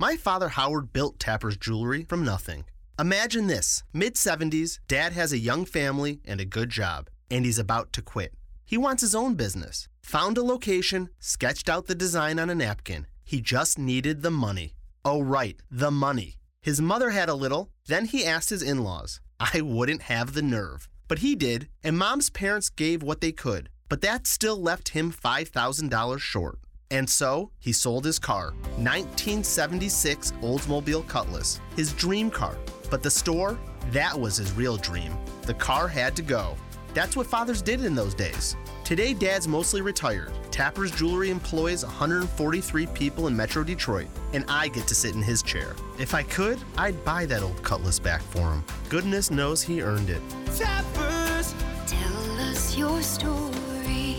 My father Howard built Tapper's jewelry from nothing. Imagine this mid 70s, dad has a young family and a good job, and he's about to quit. He wants his own business. Found a location, sketched out the design on a napkin. He just needed the money. Oh, right, the money. His mother had a little, then he asked his in laws. I wouldn't have the nerve. But he did, and mom's parents gave what they could. But that still left him $5,000 short. And so he sold his car, 1976 Oldsmobile Cutlass, his dream car. But the store, that was his real dream. The car had to go. That's what fathers did in those days. Today, dad's mostly retired. Tapper's Jewelry employs 143 people in Metro Detroit, and I get to sit in his chair. If I could, I'd buy that old Cutlass back for him. Goodness knows he earned it. Tappers, tell us your story.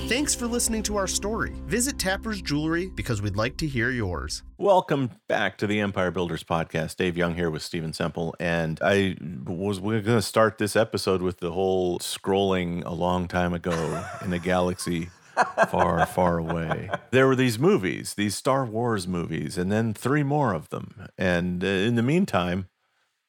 Thanks for listening to our story. Visit Tapper's Jewelry because we'd like to hear yours. Welcome back to the Empire Builders Podcast. Dave Young here with Stephen Semple. And I was we are going to start this episode with the whole scrolling a long time ago in a galaxy far, far away. There were these movies, these Star Wars movies, and then three more of them. And uh, in the meantime,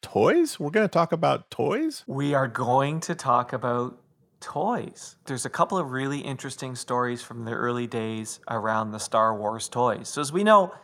toys? We're going to talk about toys? We are going to talk about toys. There's a couple of really interesting stories from the early days around the Star Wars toys. So, as we know,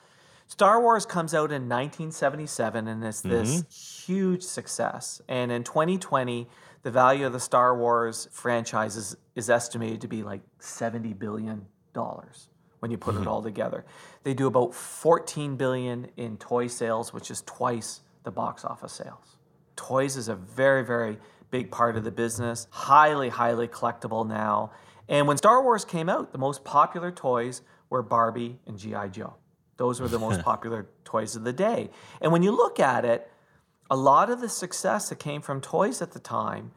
Star Wars comes out in 1977 and it's this mm-hmm. huge success. And in 2020, the value of the Star Wars franchise is, is estimated to be like $70 billion when you put mm-hmm. it all together. They do about 14 billion in toy sales, which is twice the box office sales. Toys is a very, very big part of the business, highly, highly collectible now. And when Star Wars came out, the most popular toys were Barbie and G.I. Joe. Those were the most popular toys of the day. And when you look at it, a lot of the success that came from toys at the time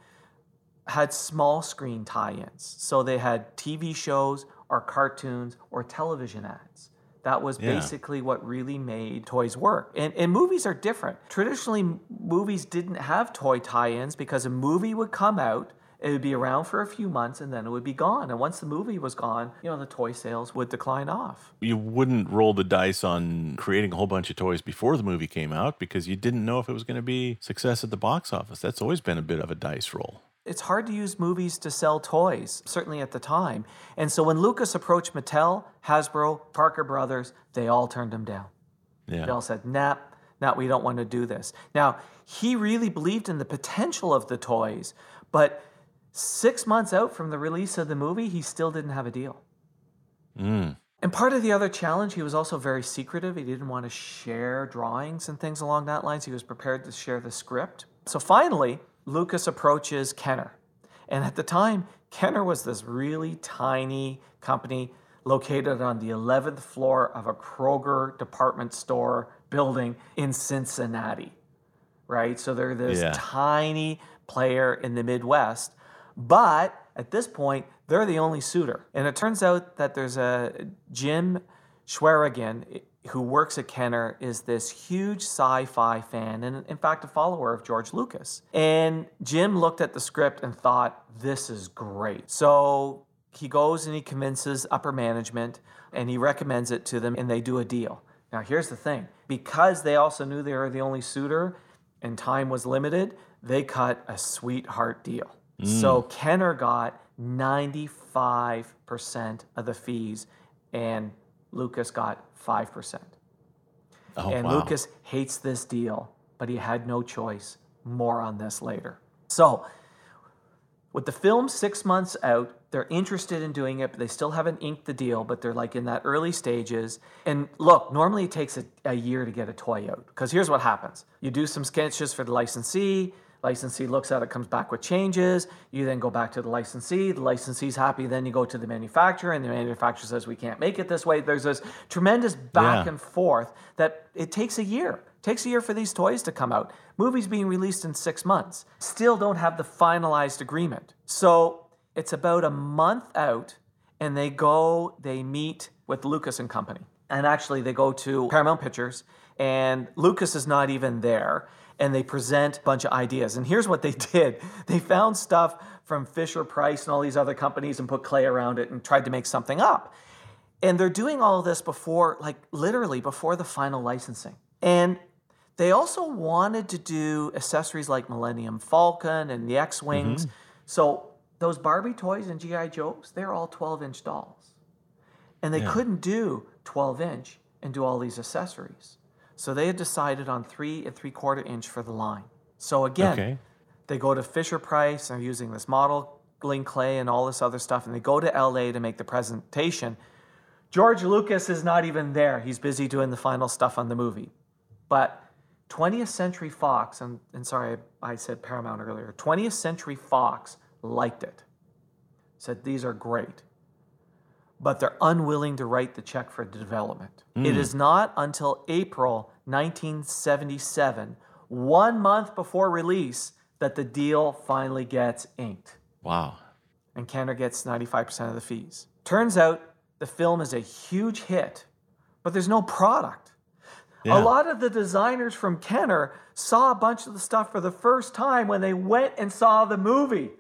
had small screen tie ins. So they had TV shows or cartoons or television ads. That was yeah. basically what really made toys work. And, and movies are different. Traditionally, movies didn't have toy tie ins because a movie would come out, it would be around for a few months, and then it would be gone. And once the movie was gone, you know, the toy sales would decline off. You wouldn't roll the dice on creating a whole bunch of toys before the movie came out because you didn't know if it was going to be success at the box office. That's always been a bit of a dice roll it's hard to use movies to sell toys, certainly at the time. And so when Lucas approached Mattel, Hasbro, Parker Brothers, they all turned him down. Yeah. They all said, nah, nah, we don't want to do this. Now, he really believed in the potential of the toys, but six months out from the release of the movie, he still didn't have a deal. Mm. And part of the other challenge, he was also very secretive. He didn't want to share drawings and things along that lines. He was prepared to share the script. So finally, Lucas approaches Kenner. And at the time, Kenner was this really tiny company located on the 11th floor of a Kroger department store building in Cincinnati, right? So they're this yeah. tiny player in the Midwest. But at this point, they're the only suitor. And it turns out that there's a Jim Swearingen who works at Kenner, is this huge sci fi fan and, in fact, a follower of George Lucas. And Jim looked at the script and thought, this is great. So he goes and he convinces upper management and he recommends it to them and they do a deal. Now, here's the thing because they also knew they were the only suitor and time was limited, they cut a sweetheart deal. Mm. So Kenner got 95% of the fees and Lucas got 5%. Oh, and wow. Lucas hates this deal, but he had no choice. More on this later. So, with the film six months out, they're interested in doing it, but they still haven't inked the deal, but they're like in that early stages. And look, normally it takes a, a year to get a toy out because here's what happens you do some sketches for the licensee, Licensee looks at it, comes back with changes. You then go back to the licensee. The licensee's happy. Then you go to the manufacturer, and the manufacturer says, We can't make it this way. There's this tremendous back Yeah. and forth that it takes a year. It takes a year for these toys to come out. Movies being released in six months still don't have the finalized agreement. So it's about a month out, and they go, they meet with Lucas and Company. And actually, they go to Paramount Pictures, and Lucas is not even there. And they present a bunch of ideas. And here's what they did they found stuff from Fisher Price and all these other companies and put clay around it and tried to make something up. And they're doing all of this before, like literally before the final licensing. And they also wanted to do accessories like Millennium Falcon and the X Wings. Mm-hmm. So those Barbie toys and G.I. Joes, they're all 12 inch dolls. And they couldn't do 12 inch and do all these accessories. So they had decided on three and three quarter inch for the line. So again, Okay. they go to Fisher Price, they're using this model, modeling clay and all this other stuff, and they go to LA to make the presentation. George Lucas is not even there. He's busy doing the final stuff on the movie. But 20th Century Fox, and, and sorry, I said Paramount earlier, 20th Century Fox liked it. Said these are great. But they're unwilling to write the check for development. Hmm. It is not until April 1977, one month before release, that the deal finally gets inked Wow. and Kenner gets 95% of the fees. Turns out the film is a huge hit, but there's no product. Yeah. A lot of the designers from Kenner saw a bunch of the stuff for the first time when they went and saw the movie.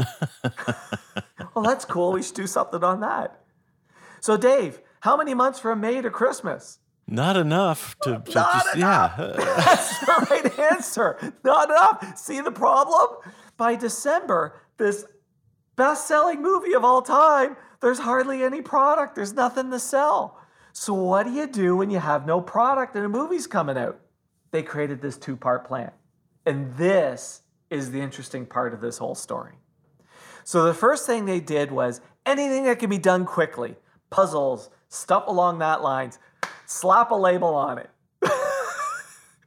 well, that's cool. We should do something on that. So, Dave, how many months from May to Christmas? Not enough to, to Not just, enough. yeah. That's the right answer. Not enough. See the problem? By December, this best selling movie of all time, there's hardly any product. There's nothing to sell. So, what do you do when you have no product and a movie's coming out? They created this two part plan. And this is the interesting part of this whole story. So, the first thing they did was anything that can be done quickly puzzles, stuff along that lines, slap a label on it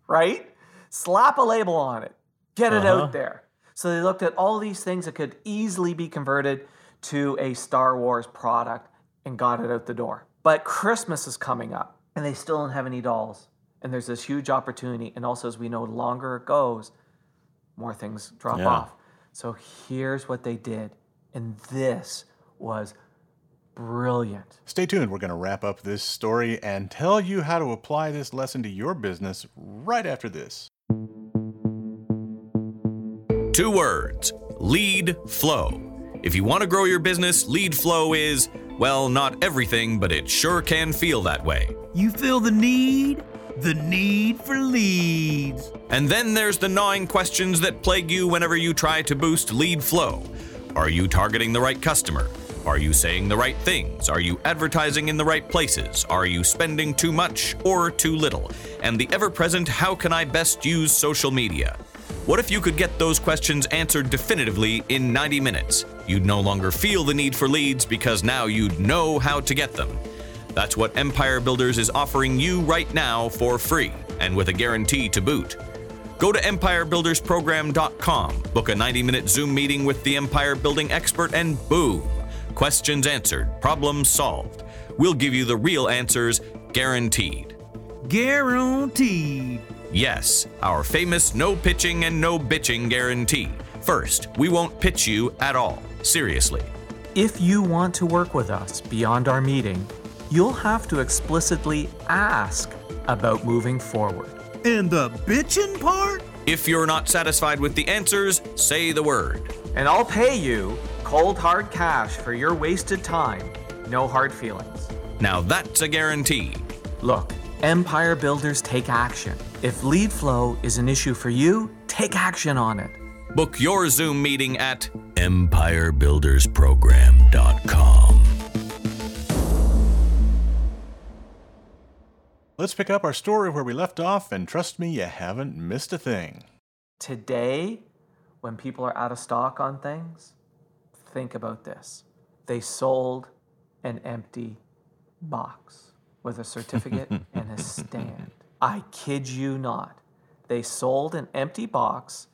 right? Slap a label on it, get it Uh-huh. out there. So they looked at all these things that could easily be converted to a Star Wars product and got it out the door. But Christmas is coming up and they still don't have any dolls. And there's this huge opportunity. And also, as we know, the longer it goes, more things drop Yeah. off. So here's what they did. And this was brilliant. Stay tuned. We're going to wrap up this story and tell you how to apply this lesson to your business right after this. Two words lead flow. If you want to grow your business, lead flow is, well, not everything, but it sure can feel that way. You feel the need? The need for leads. And then there's the gnawing questions that plague you whenever you try to boost lead flow. Are you targeting the right customer? Are you saying the right things? Are you advertising in the right places? Are you spending too much or too little? And the ever present how can I best use social media? What if you could get those questions answered definitively in 90 minutes? You'd no longer feel the need for leads because now you'd know how to get them. That's what Empire Builders is offering you right now for free and with a guarantee to boot. Go to empirebuildersprogram.com, book a 90 minute Zoom meeting with the Empire Building expert, and boom! Questions answered, problems solved. We'll give you the real answers, guaranteed. Guaranteed. Yes, our famous no pitching and no bitching guarantee. First, we won't pitch you at all. Seriously. If you want to work with us beyond our meeting, you'll have to explicitly ask about moving forward. And the bitchin' part? If you're not satisfied with the answers, say the word. And I'll pay you cold hard cash for your wasted time. No hard feelings. Now that's a guarantee. Look, Empire Builders take action. If lead flow is an issue for you, take action on it. Book your Zoom meeting at empirebuildersprogram.com. Let's pick up our story where we left off, and trust me, you haven't missed a thing. Today, when people are out of stock on things, think about this. They sold an empty box with a certificate and a stand. I kid you not. They sold an empty box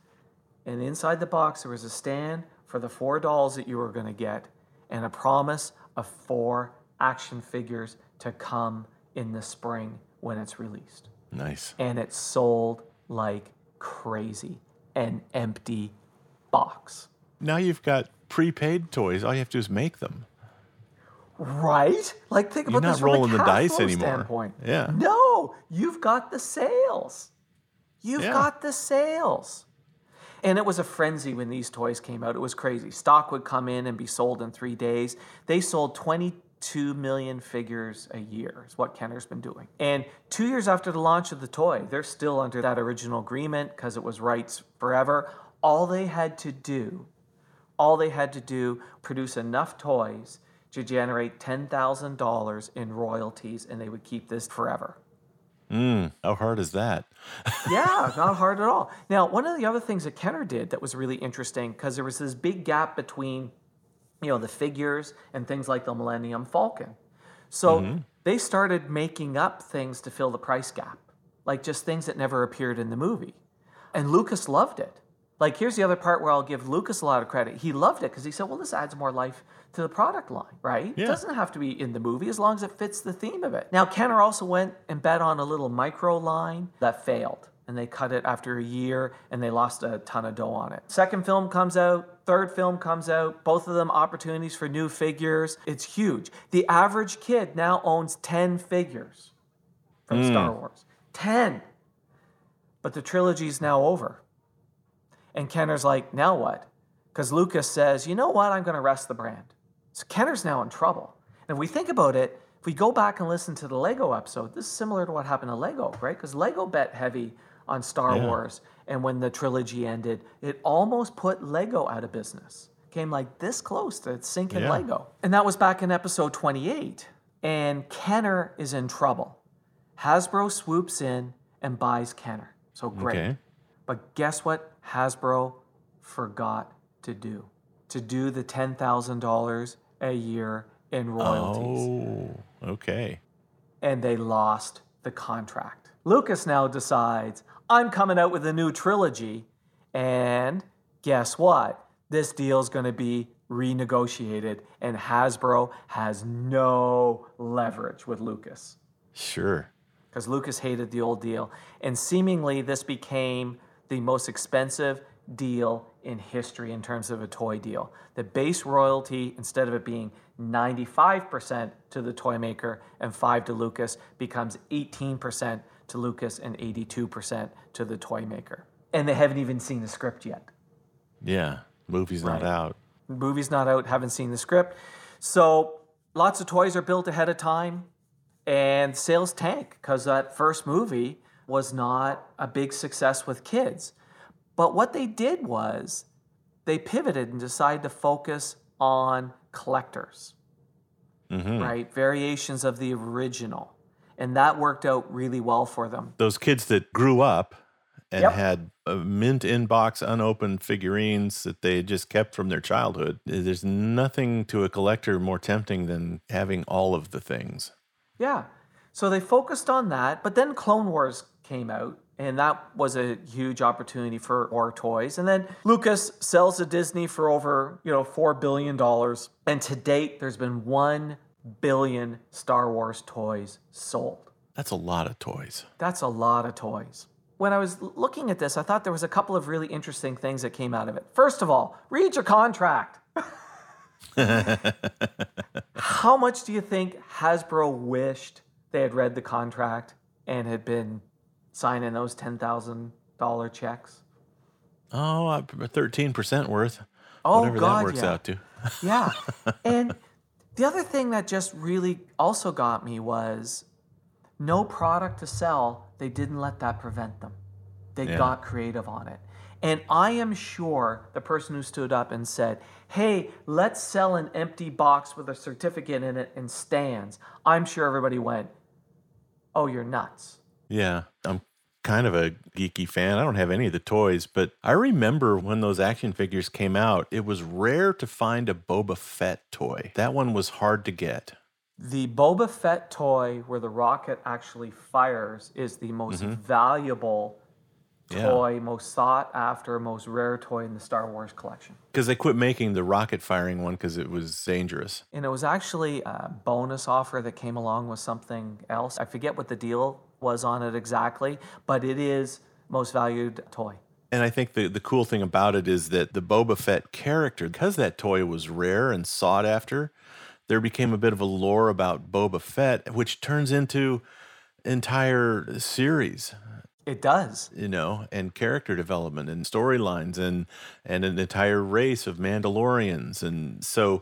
And inside the box, there was a stand for the four dolls that you were going to get and a promise of four action figures to come in the spring when it's released. Nice. And it sold like crazy. An empty box. Now you've got prepaid toys. All you have to do is make them. Right? Like think You're about not this from a rolling the dice anymore. Standpoint. Yeah. No, you've got the sales. You've Yeah. got the sales. And it was a frenzy when these toys came out. It was crazy. Stock would come in and be sold in three days. They sold 22 million figures a year, is what Kenner's been doing. And two years after the launch of the toy, they're still under that original agreement because it was rights forever. All they had to do, all they had to do, produce enough toys to generate $10,000 in royalties, and they would keep this forever. Mm, how hard is that? yeah, not hard at all. Now, one of the other things that Kenner did that was really interesting because there was this big gap between, you know, the figures and things like the Millennium Falcon. So mm-hmm. they started making up things to fill the price gap, like just things that never appeared in the movie. And Lucas loved it. Like, here's the other part where I'll give Lucas a lot of credit. He loved it because he said, well, this adds more life to the product line, right? Yeah. It doesn't have to be in the movie as long as it fits the theme of it. Now, Kenner also went and bet on a little micro line that failed. And they cut it after a year and they lost a ton of dough on it. Second film comes out, third film comes out, both of them opportunities for new figures. It's huge. The average kid now owns 10 figures from hmm. Star Wars. 10. But the trilogy's now over. And Kenner's like, now what? Because Lucas says, you know what? I'm going to rest the brand. So Kenner's now in trouble. And if we think about it, if we go back and listen to the Lego episode, this is similar to what happened to Lego, right? Because Lego bet heavy on Star Yeah. Wars. And when the trilogy ended, it almost put Lego out of business. Came like this close to sinking Yeah. Lego. And that was back in episode 28. And Kenner is in trouble. Hasbro swoops in and buys Kenner. So great. Okay. But guess what Hasbro forgot to do? To do the $10,000 a year in royalties. Oh, okay. And they lost the contract. Lucas now decides, I'm coming out with a new trilogy. And guess what? This deal is going to be renegotiated. And Hasbro has no leverage with Lucas Sure. because Lucas hated the old deal. And seemingly, this became the most expensive deal in history in terms of a toy deal. The base royalty, instead of it being 95% to the toy maker and 5 to Lucas, becomes 18% to Lucas and 82% to the toy maker. And they haven't even seen the script yet. Yeah. Movie's not out. Movie's not out, haven't seen the script. So lots of toys are built ahead of time and sales tank because that first movie was not a big success with kids. But what they did was they pivoted and decided to focus on collectors, Mm-hmm. right? Variations of the original. And that worked out really well for them. Those kids that grew up and Yep. had mint inbox unopened figurines that they had just kept from their childhood. Eh, there's nothing to a collector more tempting than having all of the things. Yeah. So they focused on that, but then Clone Wars came out, and that was a huge opportunity for War Toys. And then Lucas sells to Disney for over, you know, four billion dollars. And to date, there's been one billion Star Wars toys sold. That's a lot of toys. That's a lot of toys. When I was looking at this, I thought there was a couple of really interesting things that came out of it. First of all, read your contract. How much do you think Hasbro wished they had read the contract and had been signing those $10,000 checks? Oh, uh, 13% worth. Oh, whatever God, that works yeah. out to. Yeah. and the other thing that just really also got me was no product to sell, they didn't let that prevent them. They Yeah. got creative on it. And I am sure the person who stood up and said, hey, let's sell an empty box with a certificate in it and stands, I'm sure everybody went, oh, you're nuts. Yeah, I'm kind of a geeky fan. I don't have any of the toys, but I remember when those action figures came out, it was rare to find a Boba Fett toy. That one was hard to get. The Boba Fett toy where the rocket actually fires is the most Mm-hmm. valuable Yeah. toy, most sought after, most rare toy in the Star Wars collection. Because they quit making the rocket firing one because it was dangerous. And it was actually a bonus offer that came along with something else. I forget what the deal was on it exactly, but it is most valued toy. And I think the, the cool thing about it is that the Boba Fett character, because that toy was rare and sought after, there became a bit of a lore about Boba Fett, which turns into entire series, It does. you know, and character development and storylines and and an entire race of Mandalorians. And so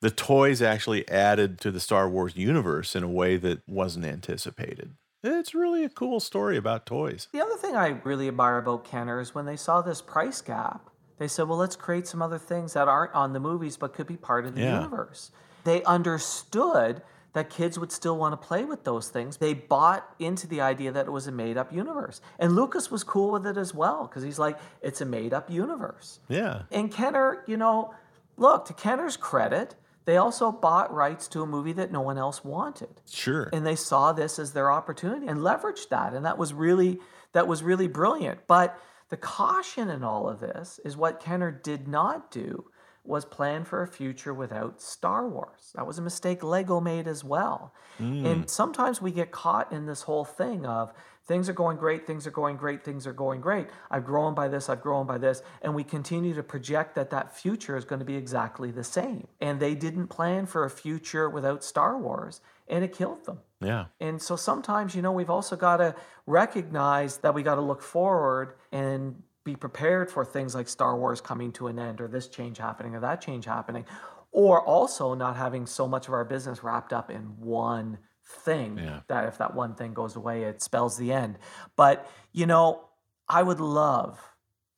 the toys actually added to the Star Wars universe in a way that wasn't anticipated. It's really a cool story about toys. The other thing I really admire about Kenner is when they saw this price gap, they said, well, let's create some other things that aren't on the movies but could be part of the Yeah. universe. They understood that kids would still want to play with those things. They bought into the idea that it was a made up universe. And Lucas was cool with it as well because he's like, it's a made up universe. Yeah. And Kenner, you know, look, to Kenner's credit, they also bought rights to a movie that no one else wanted. Sure. and they saw this as their opportunity and leveraged that. And that was really that was really brilliant. But the caution in all of this is what kenner did not do was plan for a future without star wars. That was a mistake lego made as well. Hmm. And sometimes we get caught in this whole thing of things are going great things are going great things are going great. I've grown by this i've grown by this. And we continue to project that that future is going to be exactly the same. And they didn't plan for a future without star wars and it killed them. Yeah. and so sometimes, you know, we've also got to recognize that we got to look forward and be prepared for things like Star Wars coming to an end or this change happening or that change happening, or also not having so much of our business wrapped up in one thing Yeah. that if that one thing goes away, it spells the end. But, you know, I would love,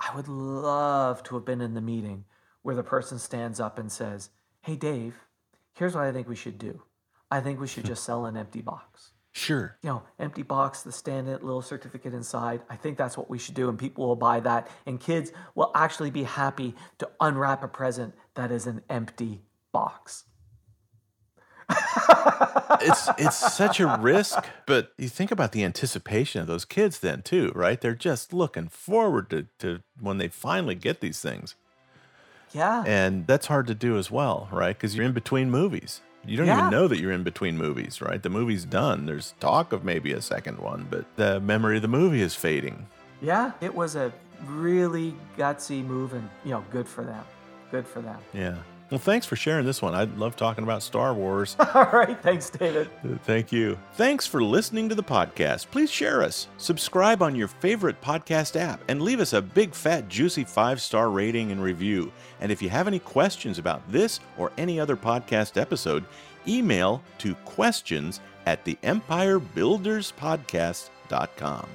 I would love to have been in the meeting where the person stands up and says, Hey, Dave, here's what I think we should do. I think we should just sell an empty box. Sure. You know, empty box, the stand it, little certificate inside. I think that's what we should do, and people will buy that. And kids will actually be happy to unwrap a present that is an empty box. It's it's such a risk, but you think about the anticipation of those kids then too, right? They're just looking forward to, to when they finally get these things. Yeah. And that's hard to do as well, right? Because you're in between movies. You don't Yeah. even know that you're in between movies, right? The movie's done. There's talk of maybe a second one, but the memory of the movie is fading. yeah. It was a really gutsy move, and, you know, good for them. Good for them. Yeah. Well, thanks for sharing this one. I love talking about Star Wars. All right. Thanks, David. Uh, thank you. Thanks for listening to the podcast. Please share us, subscribe on your favorite podcast app, and leave us a big, fat, juicy five star rating and review. And if you have any questions about this or any other podcast episode, email to questions at the empirebuilderspodcast.com.